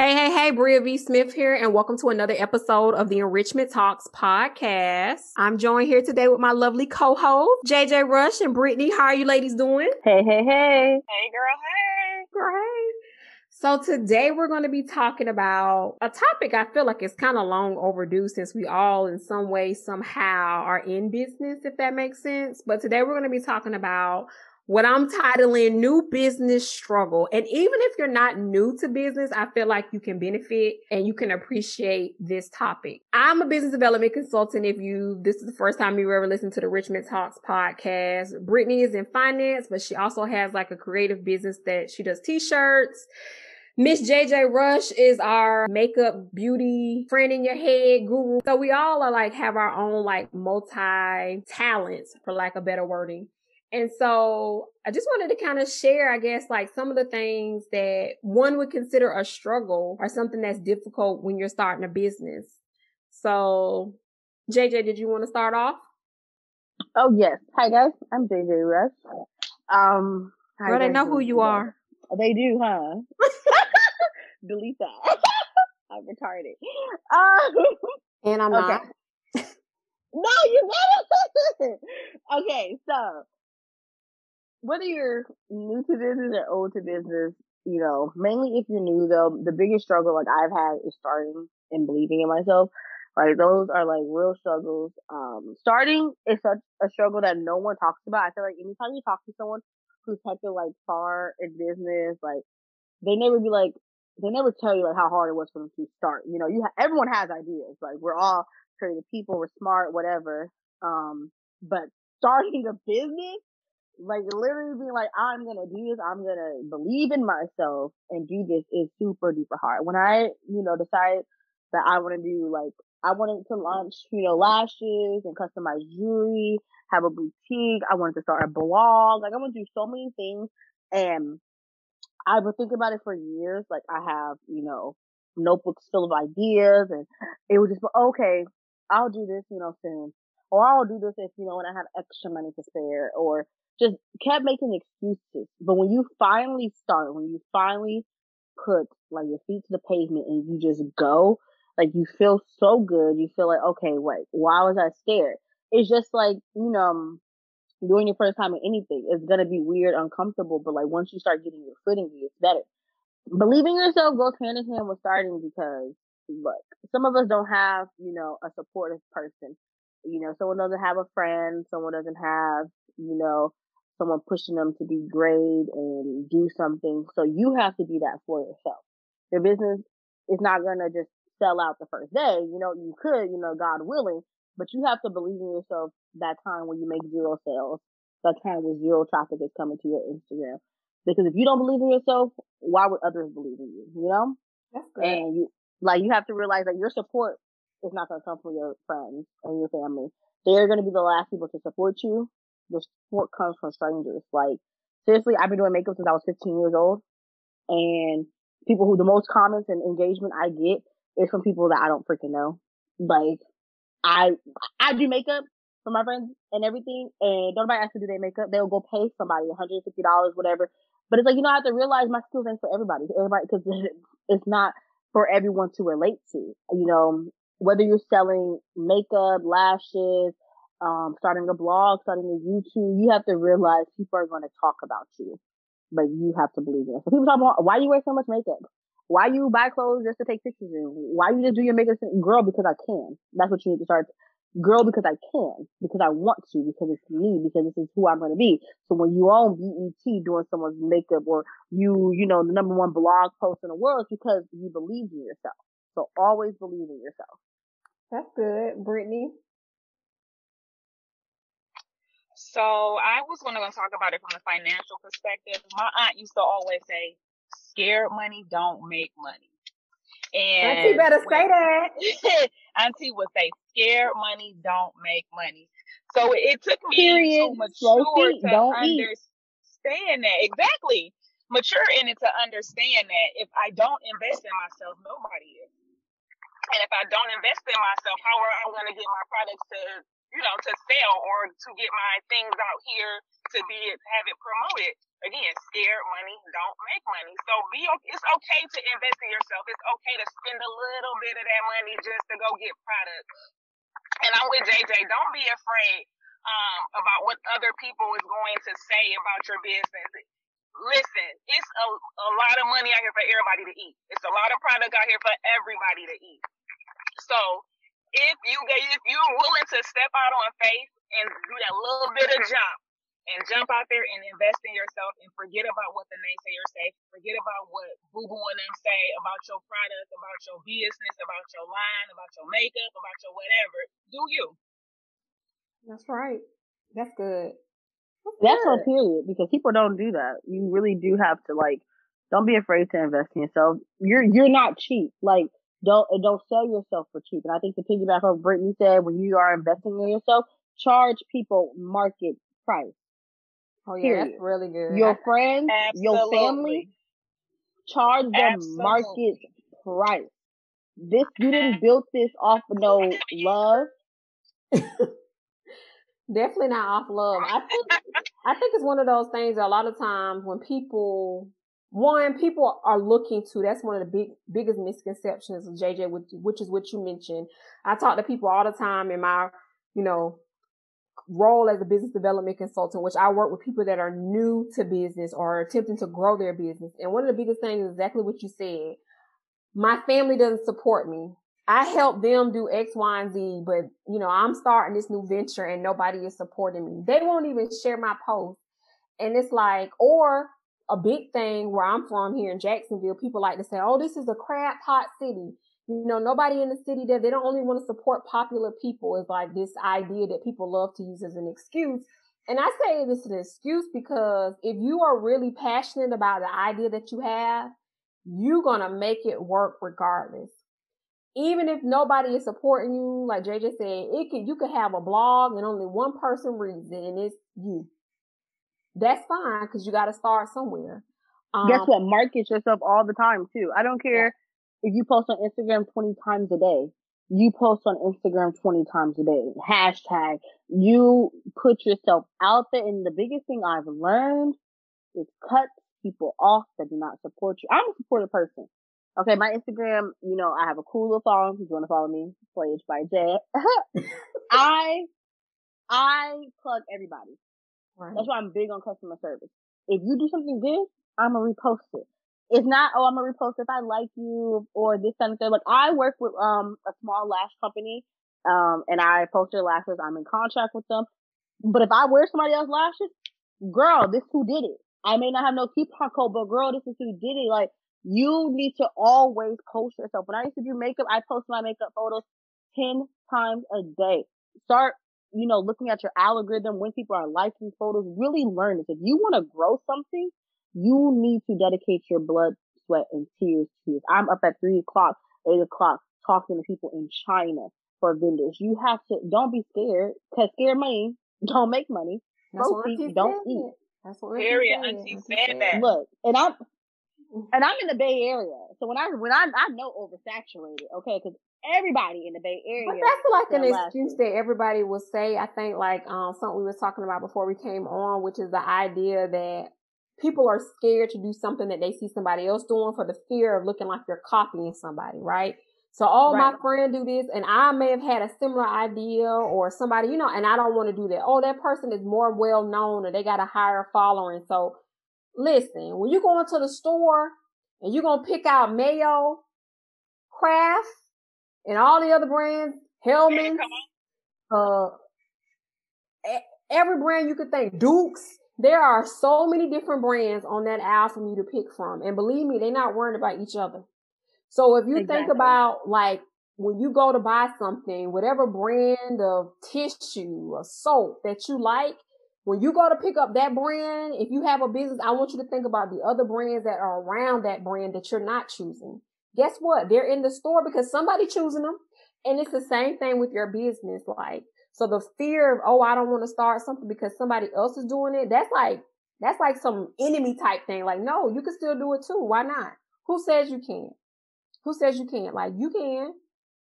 Hey, hey, hey, Bria V. Smith here, and welcome to another episode of the Enrichment Talks podcast. I'm joined here today with my lovely co-host, JJ Rush and Brittani. How are you ladies doing? Hey, hey, hey. Hey, girl, hey. Girl, hey. So today we're going to be talking about a topic I feel like it's kind of long overdue since we all in some way, somehow are in business, if that makes sense. But today we're going to be talking about what I'm titling New Business Struggle. And even if you're not new to business, I feel like you can benefit and you can appreciate this topic. I'm a business development consultant. If you, this is the first time you ever listened to the Enrichment Talks podcast. Brittani is in finance, but she also has like a creative business that she does t-shirts. Miss JJ Rush is our makeup beauty friend in your head guru. So we all are like have our own like multi talents for lack of better wording. And so I just wanted to kind of share, I guess, like some of the things that one would consider a struggle or something that's difficult when you're starting a business. So, JJ, did you want to start off? Oh yes. Hi guys, I'm JJ Rush. Um, Girl, they know who you are. They do, huh? Delete that. I'm retarded. Um, and I'm okay. not. no, you it. okay, so whether you're new to business or old to business, you know, mainly if you're new though, the biggest struggle like I've had is starting and believing in myself. Like those are like real struggles. Um, starting is such a struggle that no one talks about. I feel like anytime you talk to someone who's of like far in business, like they never be like, they never tell you like how hard it was for them to start. You know, you ha- everyone has ideas. Like we're all creative people, we're smart, whatever. Um, but starting a business like literally being like, I'm gonna do this, I'm gonna believe in myself and do this is super duper hard. When I, you know, decided that I want to do like, I wanted to launch, you know, lashes and customize jewelry, have a boutique. I wanted to start a blog. Like I want to do so many things and I've been thinking about it for years. Like I have, you know, notebooks full of ideas and it was just, okay, I'll do this, you know, soon. Or I'll do this if, you know, when I have extra money to spare or just kept making excuses. But when you finally start, when you finally put like your feet to the pavement and you just go, like you feel so good. You feel like, okay, wait, why was I scared? It's just like, you know, um, doing your first time in anything. It's going to be weird, uncomfortable, but like once you start getting your footing, it's better. Believing yourself goes hand in hand with starting because look, some of us don't have, you know, a supportive person. You know, someone doesn't have a friend, someone doesn't have, you know, someone pushing them to be great and do something. So you have to be that for yourself. Your business is not going to just sell out the first day. You know, you could, you know, God willing, but you have to believe in yourself that time when you make zero sales, that time when zero traffic is coming to your Instagram. Because if you don't believe in yourself, why would others believe in you? You know? That's good. And you, like, you have to realize that your support is not going to come from your friends and your family. They're going to be the last people to support you the support comes from strangers. Like, seriously, I've been doing makeup since I was 15 years old. And people who the most comments and engagement I get is from people that I don't freaking know. Like, I, I do makeup for my friends and everything. And don't nobody ask to do their makeup. They'll go pay somebody $150, whatever. But it's like, you know, I have to realize my skills ain't for everybody. Everybody, cause it's not for everyone to relate to. You know, whether you're selling makeup, lashes, um, starting a blog, starting a YouTube, you have to realize people are going to talk about you, but you have to believe in it. So people talk about why you wear so much makeup, why you buy clothes just to take pictures in, why you just do your makeup, girl, because I can. That's what you need to start. Girl, because I can, because I want to, because it's me, because this is who I'm going to be. So when you own BET doing someone's makeup or you, you know, the number one blog post in the world, it's because you believe in yourself. So always believe in yourself. That's good. Brittani? So I was going to talk about it from the financial perspective. My aunt used to always say, "Scared money don't make money." And Auntie better say that. Auntie would say, "Scared money don't make money." So it took me Period. to mature to understand eat. that exactly. Mature in it to understand that if I don't invest in myself, nobody is. And if I don't invest in myself, how are I going to get my products to you know, to sell or to get my things out here to be it have it promoted. Again, scared money don't make money. So be it's okay to invest in yourself. It's okay to spend a little bit of that money just to go get products. And I'm with JJ. Don't be afraid um, about what other people is going to say about your business. Listen, it's a, a lot of money out here for everybody to eat. It's a lot of product out here for everybody to eat. So if you if you're willing to step out on faith and do that little bit of jump and jump out there and invest in yourself and forget about what the naysayers say, forget about what Boo Boo and them say about your product, about your business, about your line, about your makeup, about your whatever. Do you? That's right. That's good. That's, That's good. period because people don't do that. You really do have to like don't be afraid to invest in yourself. You're you're not cheap. Like don't and don't sell yourself for cheap. And I think to piggyback off Brittani said, when you are investing in yourself, charge people market price. Oh yeah, Period. that's really good. Your friends, Absolutely. your family, charge them Absolutely. market price. This you didn't build this off of no love. Definitely not off love. I think I think it's one of those things. A lot of times when people one, people are looking to, that's one of the big, biggest misconceptions of JJ, which, is what you mentioned. I talk to people all the time in my, you know, role as a business development consultant, which I work with people that are new to business or attempting to grow their business. And one of the biggest things is exactly what you said. My family doesn't support me. I help them do X, Y, and Z, but you know, I'm starting this new venture and nobody is supporting me. They won't even share my post. And it's like, or a big thing where I'm from here in Jacksonville. People like to say, "Oh, this is a crab pot city." You know, nobody in the city there. They don't only want to support popular people. Is like this idea that people love to use as an excuse. And I say this is an excuse because if you are really passionate about the idea that you have, you're gonna make it work regardless. Even if nobody is supporting you, like JJ said, it could you could have a blog and only one person reads it, and it's you that's fine because you got to start somewhere. Um, Guess what? Market yourself all the time too. I don't care if you post on Instagram 20 times a day. You post on Instagram 20 times a day. Hashtag. You put yourself out there. And the biggest thing I've learned is cut people off that do not support you. I'm a supportive person. Okay, my Instagram, you know, I have a cool little following. If you want to follow me, Playage by Jet. I, I plug everybody. Right. That's why I'm big on customer service. If you do something good, I'm gonna repost it. It's not, oh, I'm gonna repost if I like you or this kind of thing. Like I work with, um, a small lash company, um, and I post their lashes. I'm in contract with them. But if I wear somebody else's lashes, girl, this who did it. I may not have no coupon code, but girl, this is who did it. Like, you need to always post yourself. When I used to do makeup, I post my makeup photos 10 times a day. Start you know, looking at your algorithm when people are liking photos, really learn this. If you want to grow something, you need to dedicate your blood, sweat, and tears to it. I'm up at three o'clock, eight o'clock talking to people in China for vendors. You have to, don't be scared, cause scared money don't make money. That's Proceed, don't eat. That's what Period. Auntie said that. Look, and I'm, and I'm in the Bay Area. So when I, when I, I know oversaturated, okay, cause everybody in the Bay Area. But that's like an excuse that everybody will say. I think like um something we was talking about before we came on, which is the idea that people are scared to do something that they see somebody else doing for the fear of looking like you're copying somebody, right? So, oh, right. my friend do this, and I may have had a similar idea, or somebody, you know, and I don't want to do that. Oh, that person is more well known, or they got a higher following. So, listen, when you go into the store and you're gonna pick out Mayo, and all the other brands, Hellmann's, uh, every brand you could think, Dukes. There are so many different brands on that aisle for you to pick from. And believe me, they're not worried about each other. So if you exactly. think about like when you go to buy something, whatever brand of tissue or soap that you like, when you go to pick up that brand, if you have a business, I want you to think about the other brands that are around that brand that you're not choosing guess what? They're in the store because somebody choosing them. And it's the same thing with your business. Like, so the fear of, oh, I don't want to start something because somebody else is doing it. That's like, that's like some enemy type thing. Like, no, you can still do it too. Why not? Who says you can't? Who says you can't? Like, you can.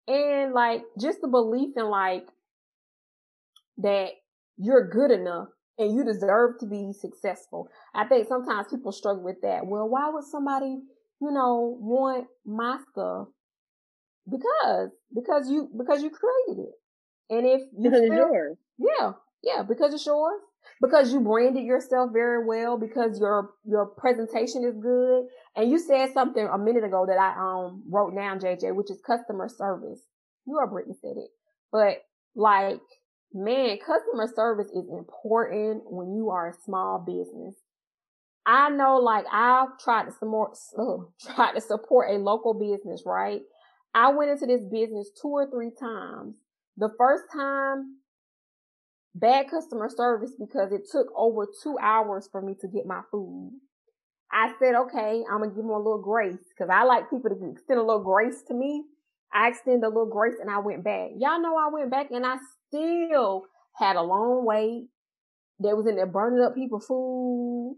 And like, just the belief in like, that you're good enough and you deserve to be successful. I think sometimes people struggle with that. Well, why would somebody, you know, want my stuff? Because, because you, because you created it. And if you because it's yours. Yeah. Yeah. Because it's yours. Because you branded yourself very well, because your, your presentation is good. And you said something a minute ago that I, um, wrote down, JJ, which is customer service. You or Brittani said it, but like, man, customer service is important when you are a small business. I know, like, I've tried to support, to support a local business, right? I went into this business two or three times. The first time, bad customer service because it took over two hours for me to get my food. I said, okay, I'm gonna give them a little grace because I like people to extend a little grace to me. I extended a little grace and I went back. Y'all know I went back and I still had a long wait. They was in there burning up people food.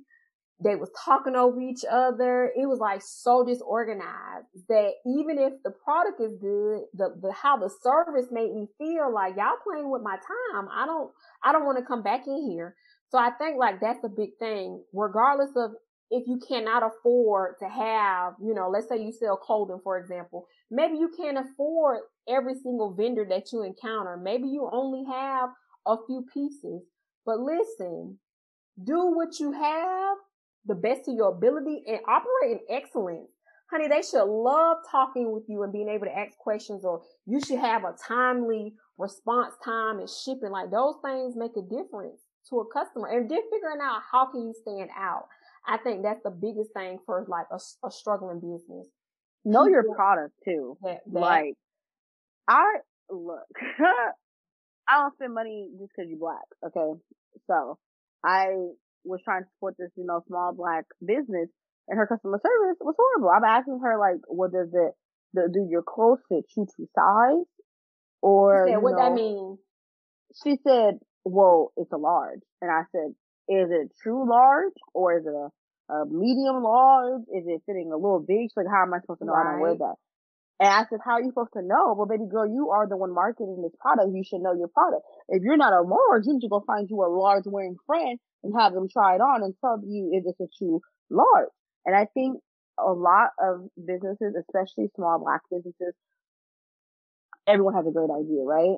They was talking over each other. It was like so disorganized that even if the product is good, the, the how the service made me feel like y'all playing with my time. I don't I don't want to come back in here. So I think like that's a big thing, regardless of if you cannot afford to have, you know, let's say you sell clothing, for example, maybe you can't afford every single vendor that you encounter. Maybe you only have a few pieces, but listen, do what you have the best of your ability and operate in excellence. Honey, they should love talking with you and being able to ask questions or you should have a timely response time and shipping. Like those things make a difference to a customer and then figuring out how can you stand out. I think that's the biggest thing for like a, a struggling business. Know your product too. That, that, like, I look, I don't spend money just because you're black. Okay, so I was trying to support this, you know, small black business, and her customer service was horrible. I'm asking her like, what does it? The, do your clothes fit true to size? Or said, what know, that mean? She said, well, it's a large. And I said, is it true large or is it a, a medium large? Is it fitting a little big? She's like, how am I supposed to know right. I don't wear that? And I said, how are you supposed to know? Well, baby girl, you are the one marketing this product. You should know your product. If you're not a large, you need to go find you a large wearing friend and have them try it on and tell you if it's a true large. And I think a lot of businesses, especially small black businesses, everyone has a great idea, right?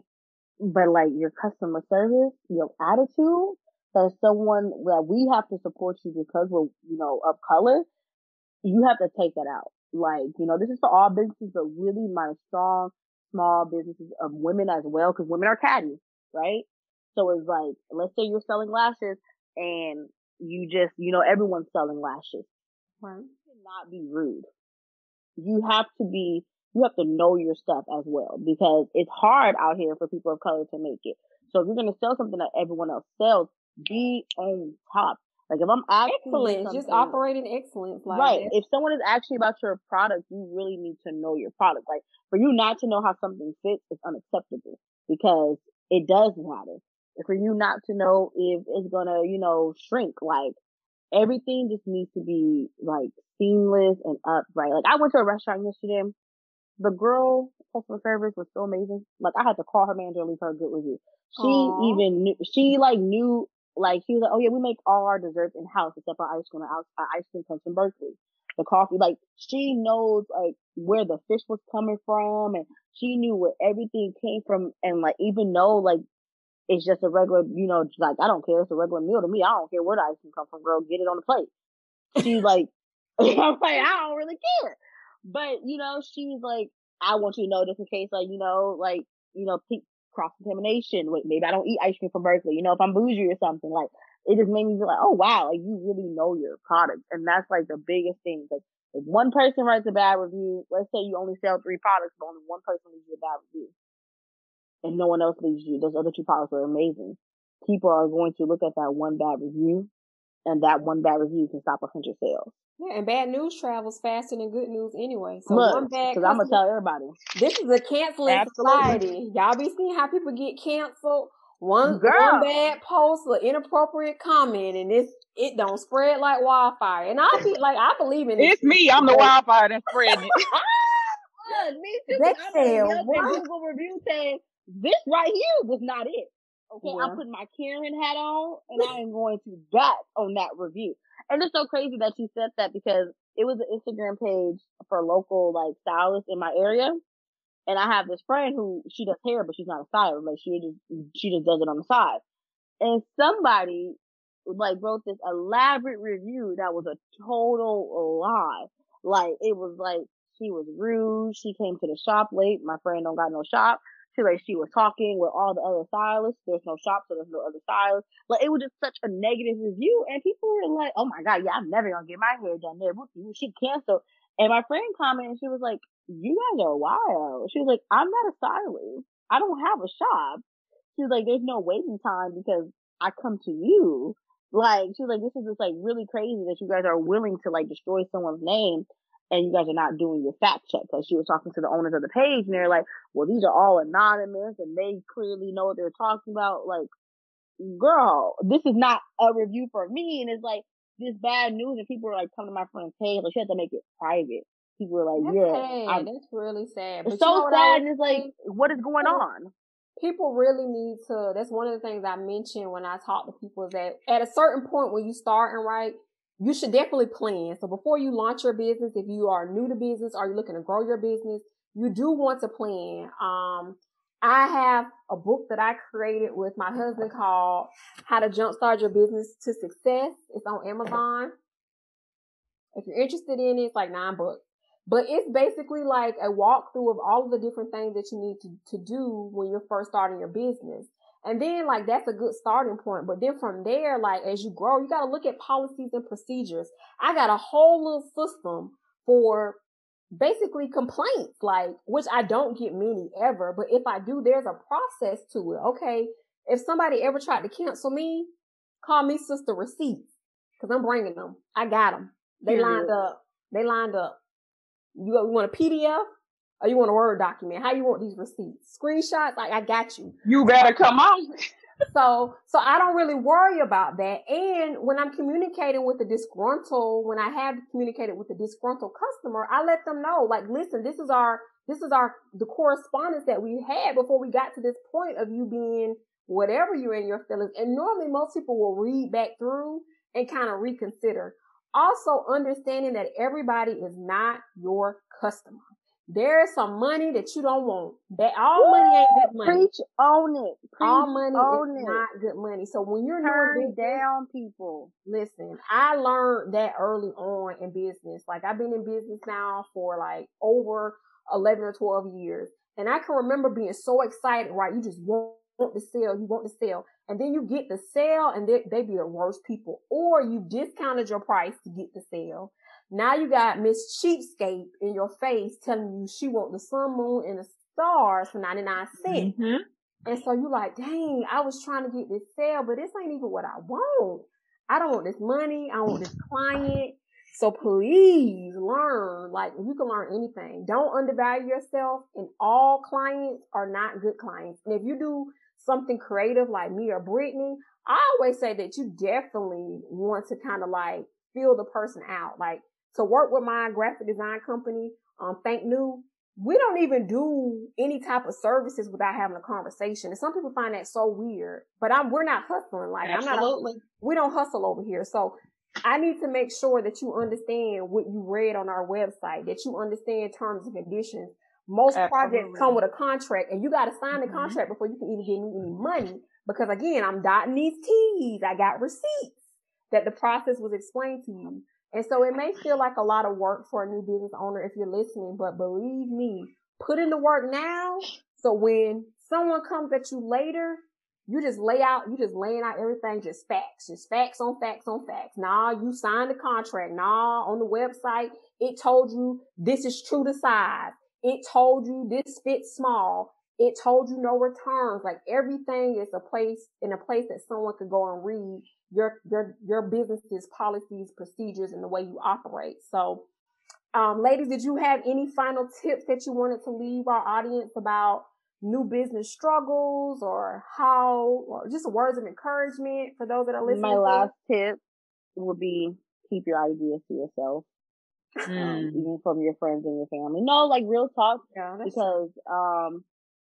But like your customer service, your attitude, that someone that we have to support you because we're, you know, of color, you have to take that out. Like, you know, this is for all businesses, but really my strong, small businesses of women as well, because women are catty, right? So it's like, let's say you're selling lashes and you just, you know, everyone's selling lashes. Right. You cannot be rude. You have to be, you have to know your stuff as well because it's hard out here for people of color to make it. So if you're going to sell something that everyone else sells, be on top. Like if I'm excellent, just operating excellence. Like right. If someone is asking about your product, you really need to know your product. Like for you not to know how something fits is unacceptable because it does matter. For you not to know if it's gonna, you know, shrink, like everything just needs to be like seamless and upright. Like I went to a restaurant yesterday. The girl customer service was so amazing. Like I had to call her manager and leave her a good review. She Aww. even knew, she like knew like she was like, oh yeah, we make all our desserts in house except for ice cream. Our, our ice cream comes from Berkeley. The coffee, like she knows like where the fish was coming from, and she knew where everything came from, and like even though like it's just a regular, you know, like I don't care, it's a regular meal to me. I don't care where the ice cream come from, girl. Get it on the plate. She's like, I'm like, I don't really care. But you know, she's like, I want you to know just in case, like you know, like you know, cross contamination. Wait, maybe I don't eat ice cream from Berkeley. You know, if I'm bougie or something, like it just made me feel like, oh wow, like you really know your product, and that's like the biggest thing. Like if one person writes a bad review, let's say you only sell three products, but only one person leaves you a bad review, and no one else leaves you, those other two products are amazing. People are going to look at that one bad review, and that one bad review can stop a hundred sales. Yeah, and bad news travels faster than good news anyway. So Look, one bad because I'm gonna tell everybody. This is a canceling society. Y'all be seeing how people get canceled. One, one bad post or inappropriate comment, and this it don't spread like wildfire. And I be like, I believe in it. It's me. I'm the wildfire that's spreading it. me too. That said, Google review saying this right here was not it. Okay, yeah. I'm putting my Karen hat on and I am going to bat on that review. And it's so crazy that you said that because it was an Instagram page for local like stylists in my area. And I have this friend who she does hair, but she's not a stylist. Like she just she just does it on the side. And somebody like wrote this elaborate review that was a total lie. Like it was like she was rude. She came to the shop late. My friend don't got no shop. She like she was talking with all the other stylists. There's no shop, so there's no other stylists. Like it was just such a negative review, and people were like, "Oh my god, yeah, I'm never gonna get my hair done there." She canceled. And my friend commented, she was like, "You guys are wild." She was like, "I'm not a stylist. I don't have a shop." She was like, "There's no waiting time because I come to you." Like she was like, "This is just like really crazy that you guys are willing to like destroy someone's name and you guys are not doing your fact check. Cause she was talking to the owners of the page and they're like, well, these are all anonymous and they clearly know what they're talking about. Like, girl, this is not a review for me. And it's like this bad news and people are like coming to my friend's page. Like she had to make it private. People were like, that's yeah, sad. that's really sad. But it's so sad. And it's like, what is going on? People really need to, that's one of the things I mentioned when I talk to people is that at a certain point when you start and right, you should definitely plan. So before you launch your business, if you are new to business or you're looking to grow your business, you do want to plan. Um, I have a book that I created with my husband called How to Jumpstart Your Business to Success. It's on Amazon. If you're interested in it, it's like nine books. But it's basically like a walkthrough of all of the different things that you need to, to do when you're first starting your business. And then like that's a good starting point. But then from there, like as you grow, you got to look at policies and procedures. I got a whole little system for basically complaints, like which I don't get many ever, but if I do, there's a process to it. Okay. If somebody ever tried to cancel me, call me sister receipts because I'm bringing them. I got them. They lined up. They lined up. You, you want a PDF? Or you want a Word document? How you want these receipts? Screenshots? Like I got you. You better come on. so, so I don't really worry about that. And when I'm communicating with a disgruntled, when I have communicated with a disgruntled customer, I let them know, like, listen, this is our, this is our, the correspondence that we had before we got to this point of you being whatever you're in your feelings. And normally most people will read back through and kind of reconsider. Also understanding that everybody is not your customer. There's some money that you don't want. That all Woo! money ain't good money. Preach on it. Preach all money is it. not good money. So when you're Turn doing down people. Listen, I learned that early on in business. Like I've been in business now for like over eleven or twelve years, and I can remember being so excited. Right, you just want want to sell, you want to sell, and then you get the sale, and they, they be the worst people, or you discounted your price to get the sale now you got Miss Cheapskate in your face telling you she want the sun, moon, and the stars for 99 cents. Mm-hmm. And so you're like, dang, I was trying to get this sale, but this ain't even what I want. I don't want this money. I want this client. So please learn, like if you can learn anything, don't undervalue yourself and all clients are not good clients. And if you do something creative like me or Brittani, I always say that you definitely want to kind of like feel the person out. Like to work with my graphic design company, um, Think Nue, we don't even do any type of services without having a conversation. And some people find that so weird, but I'm, we're not hustling. Like Absolutely. I'm not, we don't hustle over here. So I need to make sure that you understand what you read on our website, that you understand terms and conditions. Most Absolutely. projects come with a contract and you got to sign the mm-hmm. contract before you can even give me any money. Because again, I'm dotting these T's. I got receipts that the process was explained to you. And so it may feel like a lot of work for a new business owner if you're listening, but believe me, put in the work now. So when someone comes at you later, you just lay out, you just laying out everything, just facts, just facts on facts on facts. Nah, you signed the contract. Nah, on the website, it told you this is true to size. It told you this fits small. It told you no returns. Like everything is a place in a place that someone could go and read your your your business's policies, procedures, and the way you operate. So, um, ladies, did you have any final tips that you wanted to leave our audience about new business struggles or how, or just words of encouragement for those that are listening? My last tip would be keep your ideas to yourself. Um, mm. Um, even from your friends and your family. No, like real talk. Yeah, because um,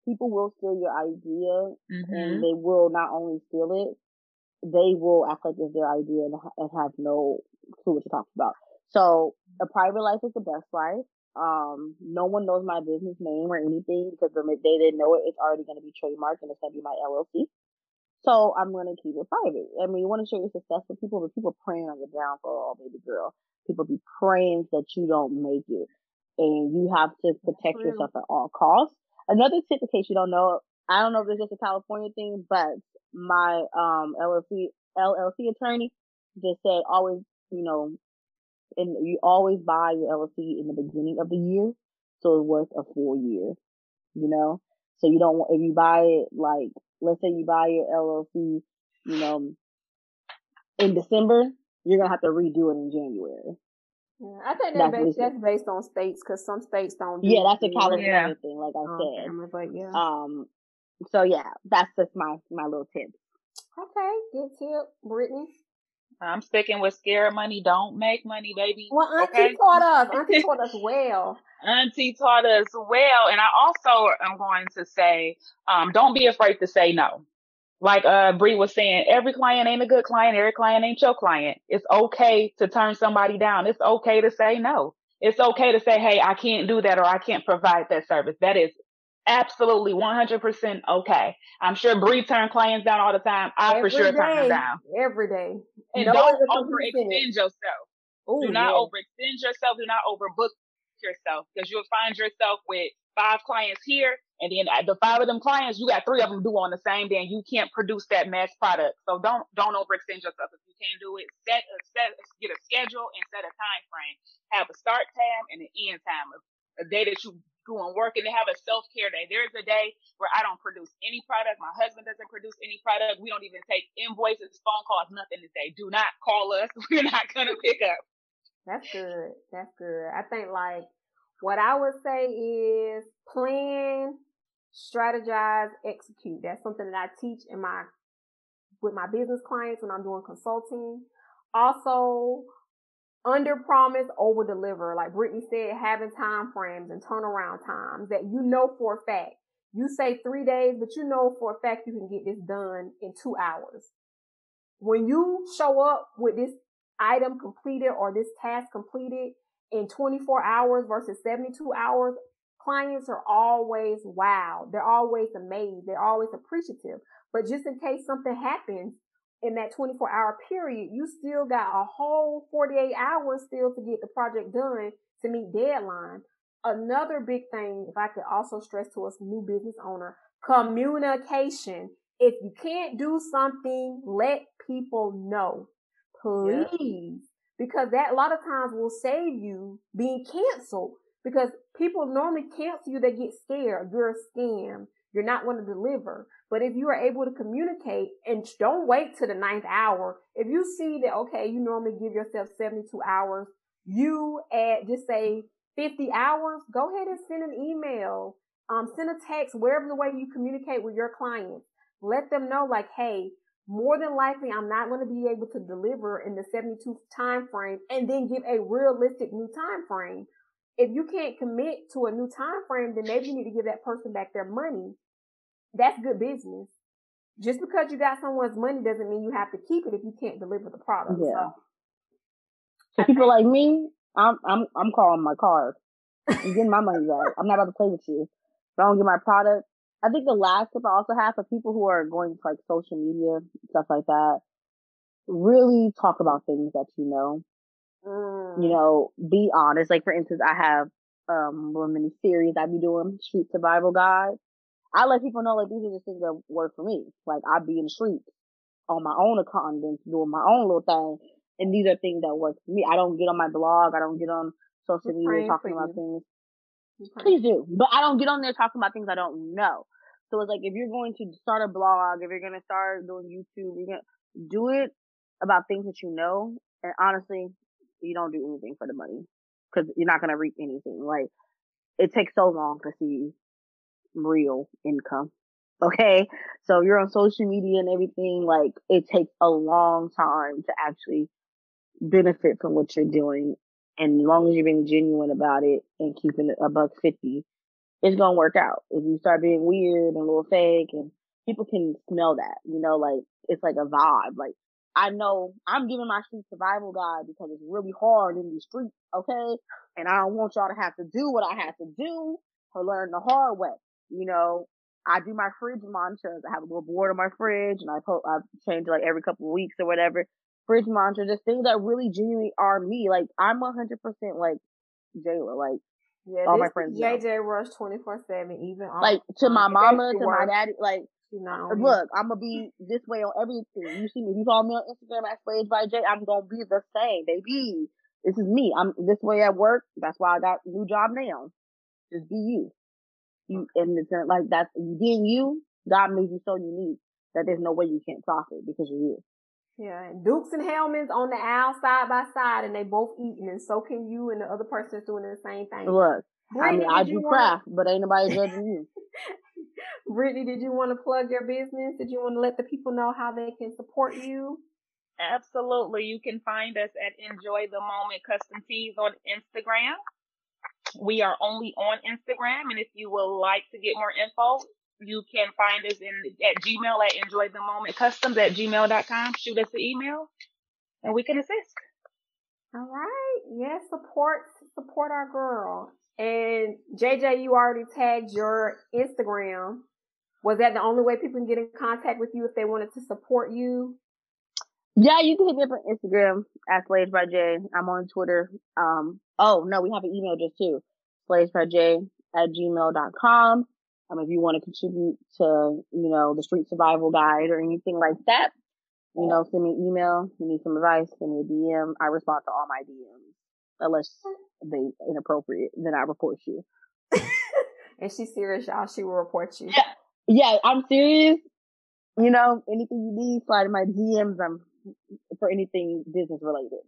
people will steal your idea mm-hmm. and they will not only steal it, they will act like it's their idea and, and have no clue what you're talking about. So a private life is the best life. Um, no one knows my business name or anything because the day they know it, it's already going to be trademarked and it's going to be my LLC. So I'm going to keep it private. I mean, you want to share your success with people, but people praying on your downfall, baby girl. People be praying that you don't make it and you have to protect yourself at all costs. Another tip in case you don't know, I don't know if it's just a California thing, but my, um, LLC, LLC attorney just said always, you know, and you always buy your LLC in the beginning of the year. So it's worth a full year, you know? So you don't, want if you buy it like, let's say you buy your LLC, you know, in December, you're going to have to redo it in January. Yeah, I think that's, based, that's based on states because some states don't. Do yeah, that's a California yeah. thing, like I oh, said. but yeah. Um. So yeah, that's just my my little tip. Okay, good tip, Brittani. I'm sticking with scared money. Don't make money, baby. Well, Auntie okay? taught us. Auntie taught us well. Auntie taught us well, and I also am going to say, um, don't be afraid to say no. Like uh Bree was saying, every client ain't a good client. Every client ain't your client. It's okay to turn somebody down. It's okay to say no. It's okay to say, hey, I can't do that or I can't provide that service. That is absolutely 100% okay. I'm sure Bree turn clients down all the time. I Every for sure day. turn them down. Every day. And no don't overextend yourself. Ooh, do not yeah. overextend yourself. Do not overbook yourself because you'll find yourself with five clients here and then the five of them clients, you got three of them due on the same day and you can't produce that mass product. So don't, don't overextend yourself. If you can't do it, set a, set, get a schedule and set a time frame. Have a start time and an end time. A day that you and they have a self-care day. There's a day where I don't produce any product. My husband doesn't produce any product. We don't even take invoices, phone calls, nothing today. Do not call us. We're not going to pick up. That's good. That's good. I think like what I would say is plan, strategize, execute. That's something that I teach in my with my business clients when I'm doing consulting. Also, under promise, over deliver. Like Brittani said, having time frames and turnaround times that you know for a fact. You say three days, but you know for a fact you can get this done in two hours. When you show up with this item completed or this task completed in 24 hours versus 72 hours, clients are always wow. They're always amazed. They're always appreciative. But just in case something happens, in that 24 hour period, you still got a whole 48 hours still to get the project done to meet deadline. Another big thing, if I could also stress to us new business owner, communication. If you can't do something, let people know, please, yeah. because that a lot of times will save you being canceled because people normally cancel you. They get scared. You're a scam. You're not going to deliver. But if you are able to communicate and don't wait to the ninth hour, if you see that, okay, you normally give yourself 72 hours, you add, just say 50 hours, go ahead and send an email, um, send a text, wherever the way you communicate with your clients. Let them know like, hey, more than likely I'm not going to be able to deliver in the 72 time frame and then give a realistic new time frame. If you can't commit to a new time frame, then maybe you need to give that person back their money that's good business. Just because you got someone's money doesn't mean you have to keep it if you can't deliver the product. Yeah. So, people like me, I'm I'm I'm calling my card. I'm getting my money back. I'm not about to play with you. If I don't get my product, I think the last tip I also have for people who are going to like social media stuff like that, really talk about things that you know. Mm. You know, be honest. Like for instance, I have um one mini series I be doing, Street Survival Guide. I let people know like these are the things that work for me. Like I be in the streets on my own account doing my own little thing. And these are things that work for me. I don't get on my blog. I don't get on social media talking about things. Please do. But I don't get on there talking about things I don't know. So it's like if you're going to start a blog, if you're going to start doing YouTube, you're going to do it about things that you know. And honestly, you don't do anything for the money because you're not going to reap anything. Like it takes so long to see real income. Okay. So you're on social media and everything. Like it takes a long time to actually benefit from what you're doing. And as long as you're being genuine about it and keeping it a buck 50, it's gonna work out. If you start being weird and a little fake and people can smell that, you know, like it's like a vibe. Like I know I'm giving my street survival guide because it's really hard in these streets, okay? And I don't want y'all to have to do what I have to do to learn the hard way. You know, I do my fridge monitors. I have a little board on my fridge and I po- I change like every couple of weeks or whatever. Fridge monitor, just things that really genuinely are me. Like I'm 100% like Jayla. Like yeah, all my friends. JJ know. Rush 24 seven. Even like to my mama, to my daddy. Like look, I'm gonna be this way on everything. You see me. If you follow me on Instagram at Slaves by Jay, I'm gonna be the same, baby. This is me. I'm this way at work. That's why I got a new job now. Just be you. You and it's like that's being you. God made you so unique that there's no way you can't profit because you're you. Yeah, and Dukes and Hellmann's on the aisle side by side, and they both eating, and so can you, and the other person's doing the same thing. Look, Brittani, I mean, I do craft, wanna... but ain't nobody judging you. Brittani, did you want to plug your business? Did you want to let the people know how they can support you? Absolutely. You can find us at Enjoy the Moment Custom Tees on Instagram. We are only on Instagram, and if you would like to get more info, you can find us in at Gmail at enjoy the moment customs at gmail.com. Shoot us an email and we can assist. All right. Yes, support support our girl. And JJ, you already tagged your Instagram. Was that the only way people can get in contact with you if they wanted to support you? Yeah, you can hit me up on Instagram at Slaves by Jay. I'm on Twitter. Um, oh no, we have an email just too. Slaves by Jay at gmail.com. Um, if you want to contribute to, you know, the street survival guide or anything like that, you know, send me an email. You need some advice, send me a DM. I respond to all my DMs. Unless they inappropriate, then I report you. and she's serious, y'all. She will report you. Yeah, yeah, I'm serious. You know, anything you need, slide in my DMs. I'm for anything business related.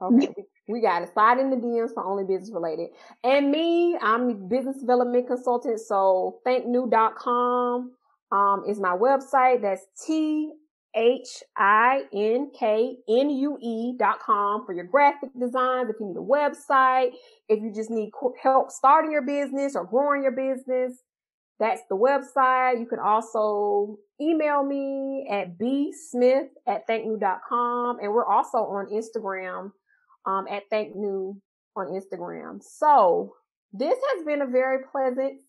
Okay, we got it. Slide in the DMs for only business related. And me, I'm a business development consultant. So thinknue.com um, is my website. That's T H I N K N U E dot com for your graphic designs. If you need a website, if you just need help starting your business or growing your business, that's the website. You can also email me at bsmith at dot com, And we're also on Instagram um, at Think Nue on Instagram. So this has been a very pleasant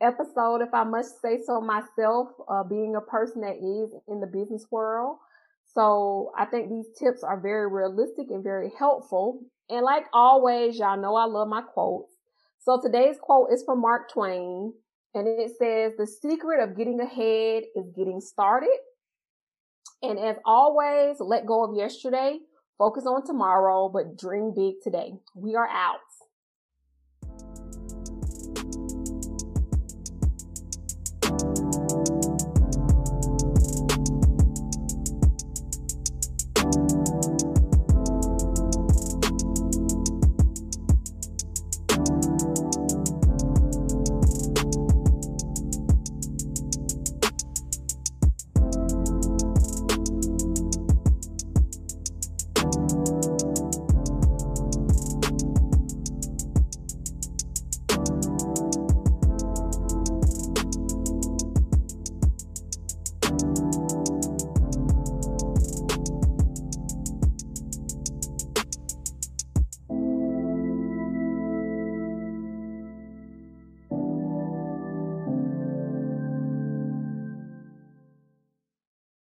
episode, if I must say so myself, uh, being a person that is in the business world. So I think these tips are very realistic and very helpful. And like always, y'all know I love my quotes. So today's quote is from Mark Twain and it says, the secret of getting ahead is getting started. And as always, let go of yesterday Focus on tomorrow, but dream big today. We are out.